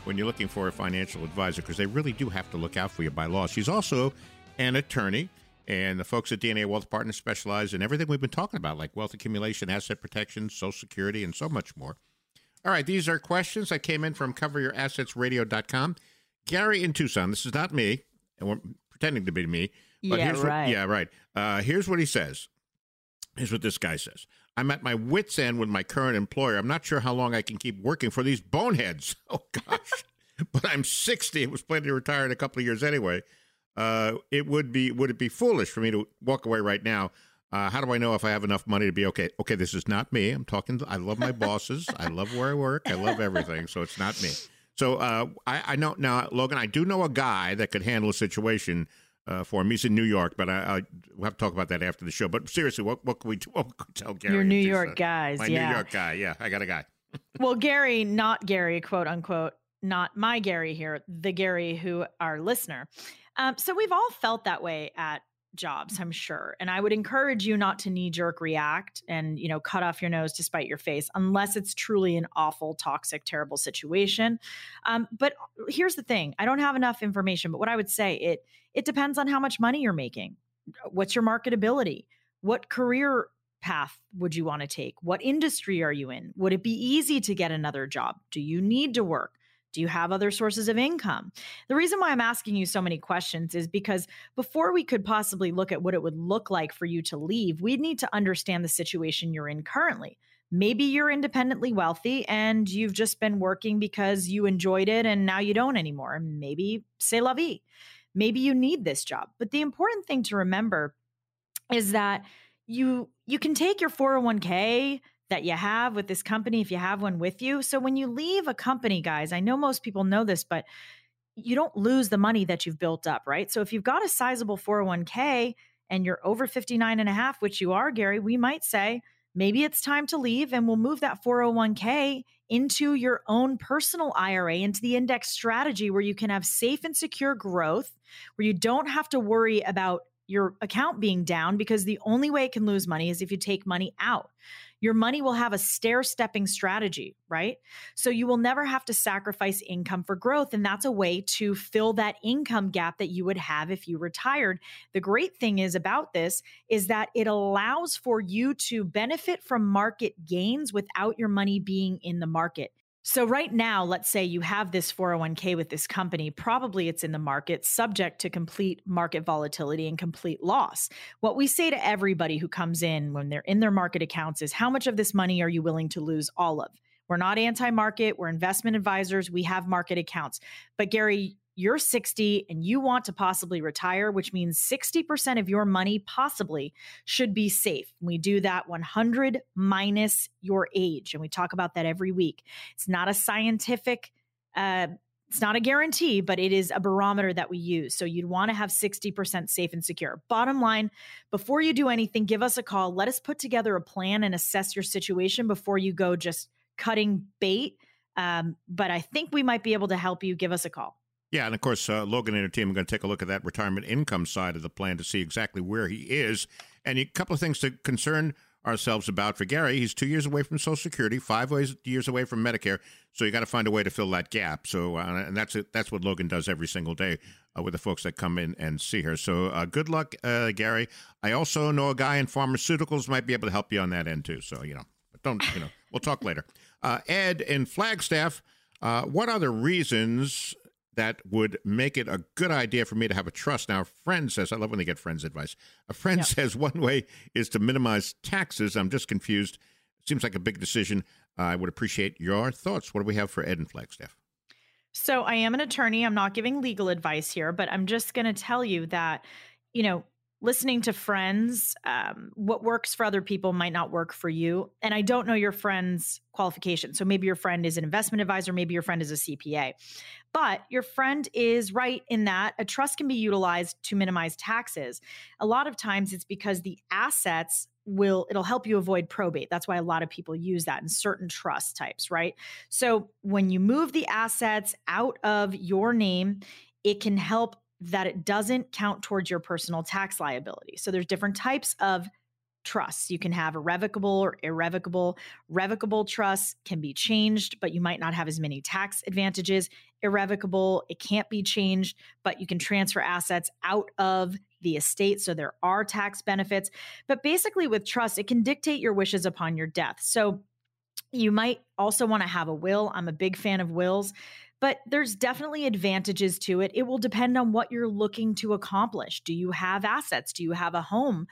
when you're looking for a financial advisor because they really do have to look out for you by law. She's also an attorney, And the folks at DNA Wealth Partners specialize in everything we've been talking about, like wealth accumulation, asset protection, Social Security, and so much more. All right, these are questions that came in from coveryourassetsradio.com. Gary in Tucson, this is not me, and we're pretending to be me. But yeah, here's right. What, yeah, right. Uh, here's what he says. Here's what this guy says. I'm at my wits' end with my current employer. I'm not sure how long I can keep working for these boneheads. Oh, gosh. but I'm 60 and was planning to retire in a couple of years anyway. Uh, it would be would it be foolish for me to walk away right now? Uh, how do I know if I have enough money to be okay? Okay, this is not me. I'm talking. I love my bosses. I love where I work. I love everything. So it's not me. So uh, I, I know now, Logan. I do know a guy that could handle a situation uh, for him. He's in New York, but I, I we'll have to talk about that after the show. But seriously, what what can we do? What can we tell Gary? Your New Just, York uh, guys, My yeah. New York guy. Yeah, I got a guy. well, Gary, not Gary, quote unquote, not my Gary here, the Gary who our listener. Um, so we've all felt that way at jobs, I'm sure. And I would encourage you not to knee jerk react and, you know, cut off your nose to spite your face unless it's truly an awful, toxic, terrible situation. Um, but here's the thing I don't have enough information, but what I would say it it depends on how much money you're making. What's your marketability? What career path would you want to take? What industry are you in? Would it be easy to get another job? Do you need to work? Do you have other sources of income? The reason why I'm asking you so many questions is because before we could possibly look at what it would look like for you to leave, we'd need to understand the situation you're in currently. Maybe you're independently wealthy and you've just been working because you enjoyed it and now you don't anymore. Maybe c'est la vie. Maybe you need this job. But the important thing to remember is that you you can take your 401k that you have with this company if you have one with you. So when you leave a company, guys, I know most people know this, but you don't lose the money that you've built up, right? So if you've got a sizable 401k and you're over 59 and a half, which you are, Gary, we might say maybe it's time to leave and we'll move that 401k into your own personal IRA, into the index strategy where you can have safe and secure growth, where you don't have to worry about your account being down because the only way it can lose money is if you take money out. Your money will have a stair stepping strategy, right? So you will never have to sacrifice income for growth. And that's a way to fill that income gap that you would have if you retired. The great thing is about this is that it allows for you to benefit from market gains without your money being in the market. So, right now, let's say you have this 401k with this company, probably it's in the market, subject to complete market volatility and complete loss. What we say to everybody who comes in when they're in their market accounts is how much of this money are you willing to lose all of? We're not anti market, we're investment advisors, we have market accounts. But, Gary, you're 60 and you want to possibly retire, which means 60% of your money possibly should be safe. We do that 100 minus your age. And we talk about that every week. It's not a scientific, uh, it's not a guarantee, but it is a barometer that we use. So you'd want to have 60% safe and secure. Bottom line, before you do anything, give us a call. Let us put together a plan and assess your situation before you go just cutting bait. Um, but I think we might be able to help you. Give us a call. Yeah, and of course, uh, Logan and her team are going to take a look at that retirement income side of the plan to see exactly where he is. And a couple of things to concern ourselves about for Gary. He's two years away from Social Security, five years away from Medicare. So you got to find a way to fill that gap. So, uh, and that's it. That's what Logan does every single day uh, with the folks that come in and see her. So, uh, good luck, uh, Gary. I also know a guy in pharmaceuticals might be able to help you on that end too. So, you know, don't you know? We'll talk later. Uh, Ed in Flagstaff. Uh, what are the reasons that would make it a good idea for me to have a trust. Now, a friend says, I love when they get friends' advice. A friend says one way is to minimize taxes. I'm just confused. Seems like a big decision. I would appreciate your thoughts. What do we have for Ed and Flagstaff? So, I am an attorney. I'm not giving legal advice here, but I'm just going to tell you that, you know, listening to friends, um, what works for other people might not work for you. And I don't know your friend's qualification. So maybe your friend is an investment advisor, maybe your friend is a CPA. But your friend is right in that a trust can be utilized to minimize taxes. A lot of times it's because the assets will it'll help you avoid probate. That's why a lot of people use that in certain trust types, right? So when you move the assets out of your name, it can help that it doesn't count towards your personal tax liability. So there's different types of trusts. You can have revocable or irrevocable. Revocable trusts can be changed, but you might not have as many tax advantages. Irrevocable, it can't be changed, but you can transfer assets out of the estate. So there are tax benefits. But basically, with trust, it can dictate your wishes upon your death. So you might also want to have a will. I'm a big fan of wills but there's definitely advantages to it. It will depend on what you're looking to accomplish. Do you have assets? Do you have a home?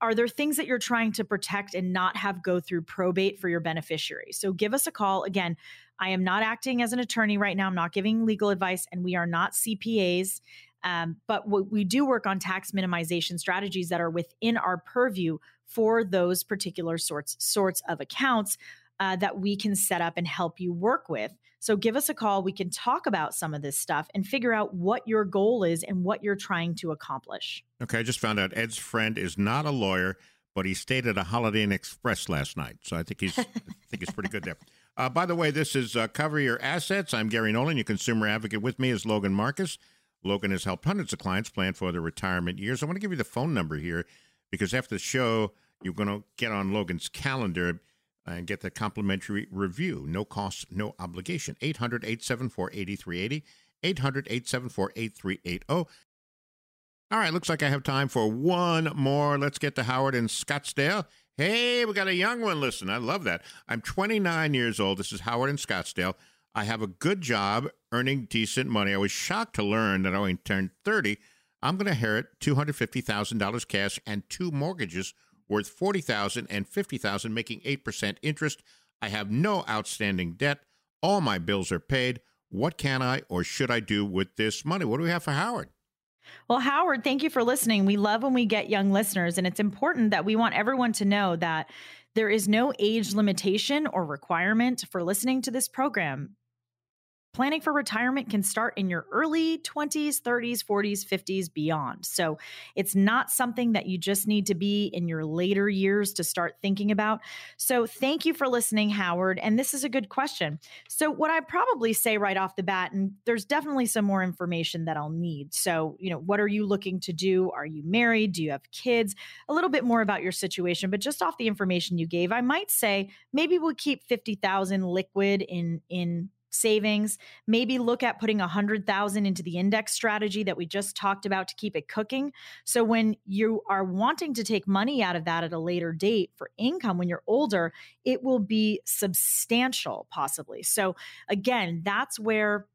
Are there things that you're trying to protect and not have go through probate for your beneficiary? So give us a call. Again, I am not acting as an attorney right now. I'm not giving legal advice, and we are not CPAs. Um, but we do work on tax minimization strategies that are within our purview for those particular sorts sorts of accounts uh, that we can set up and help you work with. So give us a call. We can talk about some of this stuff and figure out what your goal is and what you're trying to accomplish. Okay, I just found out Ed's friend is not a lawyer, but he stayed at a Holiday Inn Express last night. So I think he's I think he's pretty good there. Uh, by the way, this is uh, Cover Your Assets. I'm Gary Nolan, your consumer advocate. With me is Logan Marcus. Logan has helped hundreds of clients plan for their retirement years. I want to give you the phone number here because after the show, you're going to get on Logan's calendar and get the complimentary review. No cost, no obligation. 800 874 8380. 800 874 8380. All right, looks like I have time for one more. Let's get to Howard in Scottsdale. Hey, we got a young one. Listen, I love that. I'm 29 years old. This is Howard in Scottsdale. I have a good job earning decent money. I was shocked to learn that I only turned 30. I'm going to inherit $250,000 cash and two mortgages worth 40000 and 50000 making 8% interest. I have no outstanding debt. All my bills are paid. What can I or should I do with this money? What do we have for Howard? Well, Howard, thank you for listening. We love when we get young listeners, and it's important that we want everyone to know that there is no age limitation or requirement for listening to this program. Planning for retirement can start in your early 20s, 30s, 40s, 50s, beyond. So it's not something that you just need to be in your later years to start thinking about. So thank you for listening, Howard. And this is a good question. So, what I probably say right off the bat, and there's definitely some more information that I'll need. So, you know, what are you looking to do? Are you married? Do you have kids? A little bit more about your situation, but just off the information you gave, I might say maybe we'll keep 50,000 liquid in in savings. Maybe look at putting a hundred thousand into the index strategy that we just talked about to keep it cooking. So when you are wanting to take money out of that at a later date for income when you're older, it will be substantial, possibly. So again, that's where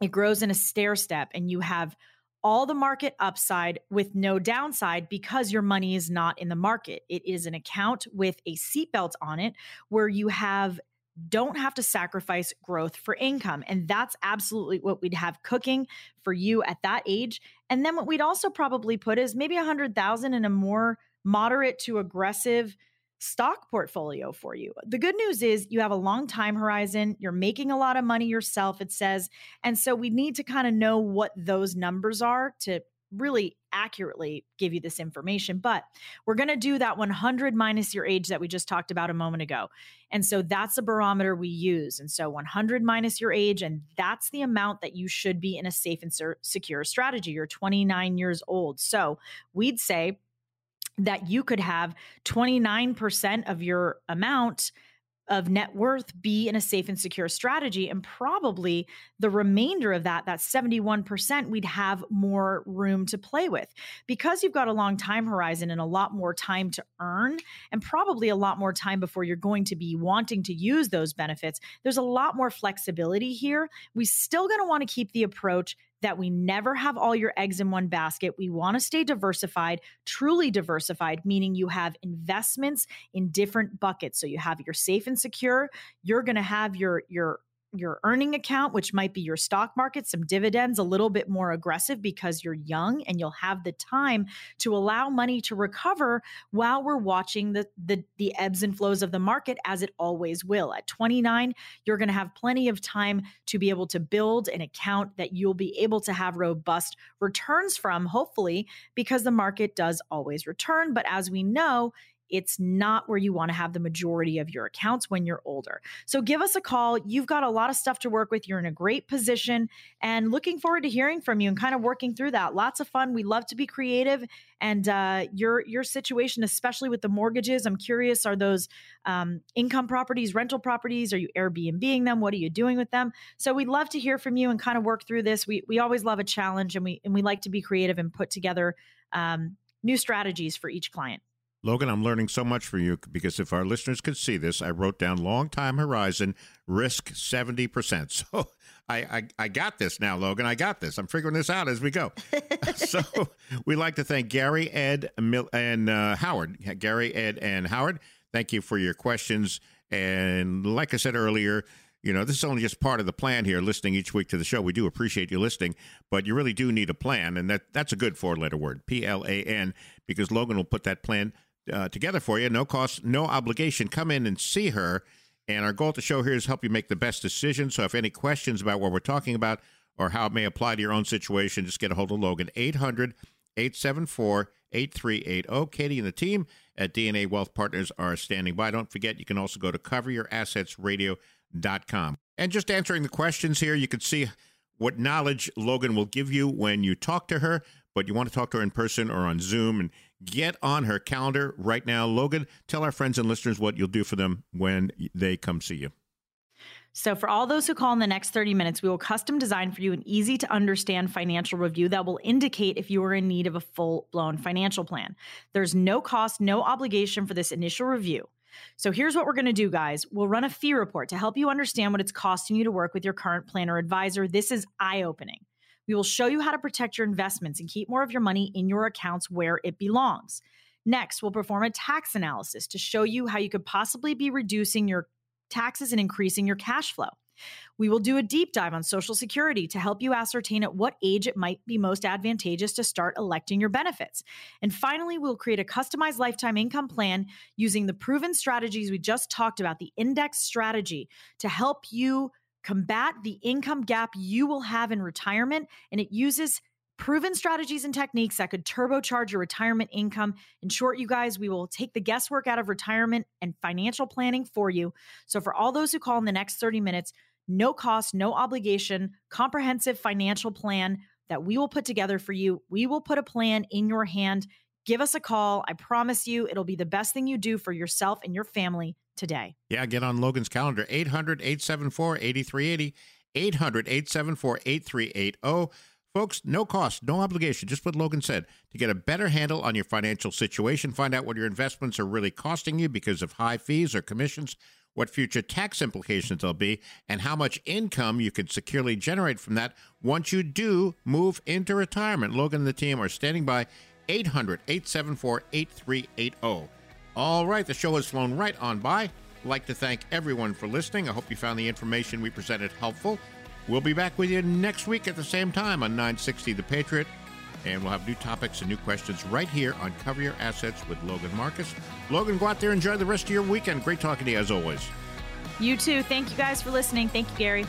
it grows in a stair step and you have all the market upside with no downside because your money is not in the market. It is an account with a seatbelt on it where you have don't have to sacrifice growth for income. And that's absolutely what we'd have cooking for you at that age. And then what we'd also probably put is maybe a hundred thousand in a more moderate to aggressive stock portfolio for you. The good news is you have a long time horizon. You're making a lot of money yourself, it says. And so we need to kind of know what those numbers are to really accurately give you this information, but we're going to do that 100 minus your age that we just talked about a moment ago. And so that's a barometer we use. And so 100 minus your age, and that's the amount that you should be in a safe and secure strategy. You're 29 years old. So we'd say that you could have 29% of your amount of net worth be in a safe and secure strategy and probably the remainder of that that 71% we'd have more room to play with. Because you've got a long time horizon and a lot more time to earn and probably a lot more time before you're going to be wanting to use those benefits there's a lot more flexibility here. We still going to want to keep the approach that we never have all your eggs in one basket. We want to stay diversified, truly diversified, meaning you have investments in different buckets. So you have your safe and secure, you're going to have your your your earning account, which might be your stock market, some dividends, a little bit more aggressive because you're young and you'll have the time to allow money to recover while we're watching the the, the ebbs and flows of the market as it always will. At 29, you're going to have plenty of time to be able to build an account that you'll be able to have robust returns from, hopefully, because the market does always return. But as we know, it's not where you want to have the majority of your accounts when you're older. So give us a call. You've got a lot of stuff to work with. You're in a great position and looking forward to hearing from you and kind of working through that. Lots of fun. We love to be creative and uh, your your situation, especially with the mortgages. I'm curious: are those um, income properties, rental properties? Are you Airbnbing them? What are you doing with them? So we'd love to hear from you and kind of work through this. We we always love a challenge, and we and we like to be creative and put together um, new strategies for each client. Logan, I'm learning so much from you because if our listeners could see this, I wrote down long time horizon, risk 70%. So I, I, I got this now, Logan. I got this. I'm figuring this out as we go. so we'd like to thank Gary, Ed, and uh, Howard. Gary, Ed, and Howard, thank you for your questions. And like I said earlier, you know, this is only just part of the plan here, listening each week to the show. We do appreciate you listening, but you really do need a plan. And that, that's a good four letter word, P L A N, because Logan will put that plan uh, together for you. No cost, no obligation. Come in and see her. And our goal at the show here is help you make the best decision. So if any questions about what we're talking about or how it may apply to your own situation, just get a hold of Logan. 800 874 8380. Katie and the team at DNA Wealth Partners are standing by. Don't forget, you can also go to coveryourassetsradio.com. And just answering the questions here, you can see what knowledge Logan will give you when you talk to her, but you want to talk to her in person or on Zoom and get on her calendar right now. Logan, tell our friends and listeners what you'll do for them when they come see you. So, for all those who call in the next 30 minutes, we will custom design for you an easy to understand financial review that will indicate if you are in need of a full blown financial plan. There's no cost, no obligation for this initial review. So, here's what we're going to do, guys. We'll run a fee report to help you understand what it's costing you to work with your current planner advisor. This is eye opening. We will show you how to protect your investments and keep more of your money in your accounts where it belongs. Next, we'll perform a tax analysis to show you how you could possibly be reducing your taxes and increasing your cash flow. We will do a deep dive on Social Security to help you ascertain at what age it might be most advantageous to start electing your benefits. And finally, we'll create a customized lifetime income plan using the proven strategies we just talked about, the index strategy, to help you combat the income gap you will have in retirement. And it uses proven strategies and techniques that could turbocharge your retirement income. In short, you guys, we will take the guesswork out of retirement and financial planning for you. So, for all those who call in the next 30 minutes, no cost, no obligation, comprehensive financial plan that we will put together for you. We will put a plan in your hand. Give us a call. I promise you, it'll be the best thing you do for yourself and your family today. Yeah, get on Logan's calendar 800 874 8380. 800 874 8380. Folks, no cost, no obligation, just what Logan said. To get a better handle on your financial situation, find out what your investments are really costing you because of high fees or commissions, what future tax implications there'll be, and how much income you can securely generate from that once you do move into retirement. Logan and the team are standing by 800 874 8380. All right, the show has flown right on by. I'd like to thank everyone for listening. I hope you found the information we presented helpful. We'll be back with you next week at the same time on 960 The Patriot. And we'll have new topics and new questions right here on Cover Your Assets with Logan Marcus. Logan, go out there, enjoy the rest of your weekend. Great talking to you as always. You too. Thank you guys for listening. Thank you, Gary.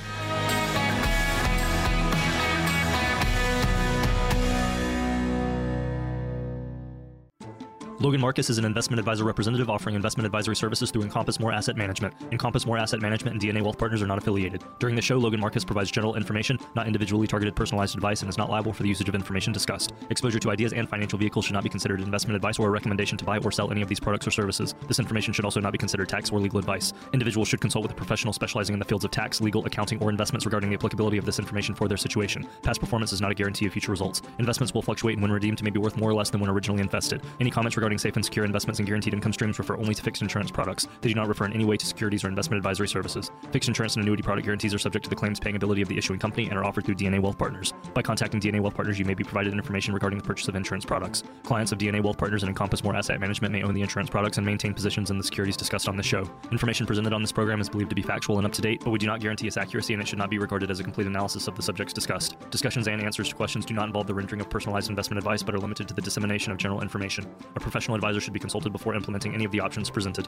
Logan Marcus is an investment advisor representative offering investment advisory services through Encompass More Asset Management. Encompass More Asset Management and DNA Wealth Partners are not affiliated. During the show, Logan Marcus provides general information, not individually targeted personalized advice, and is not liable for the usage of information discussed. Exposure to ideas and financial vehicles should not be considered investment advice or a recommendation to buy or sell any of these products or services. This information should also not be considered tax or legal advice. Individuals should consult with a professional specializing in the fields of tax, legal, accounting, or investments regarding the applicability of this information for their situation. Past performance is not a guarantee of future results. Investments will fluctuate and when redeemed may be worth more or less than when originally invested. Any comments regarding safe and secure investments and guaranteed income streams refer only to fixed insurance products. They do not refer in any way to securities or investment advisory services. Fixed insurance and annuity product guarantees are subject to the claims paying ability of the issuing company and are offered through DNA Wealth Partners. By contacting DNA Wealth Partners, you may be provided information regarding the purchase of insurance products. Clients of DNA Wealth Partners and Encompass More Asset Management may own the insurance products and maintain positions in the securities discussed on this show. Information presented on this program is believed to be factual and up to date, but we do not guarantee its accuracy and it should not be regarded as a complete analysis of the subjects discussed. Discussions and answers to questions do not involve the rendering of personalized investment advice but are limited to the dissemination of general information. A professional advisor should be consulted before implementing any of the options presented.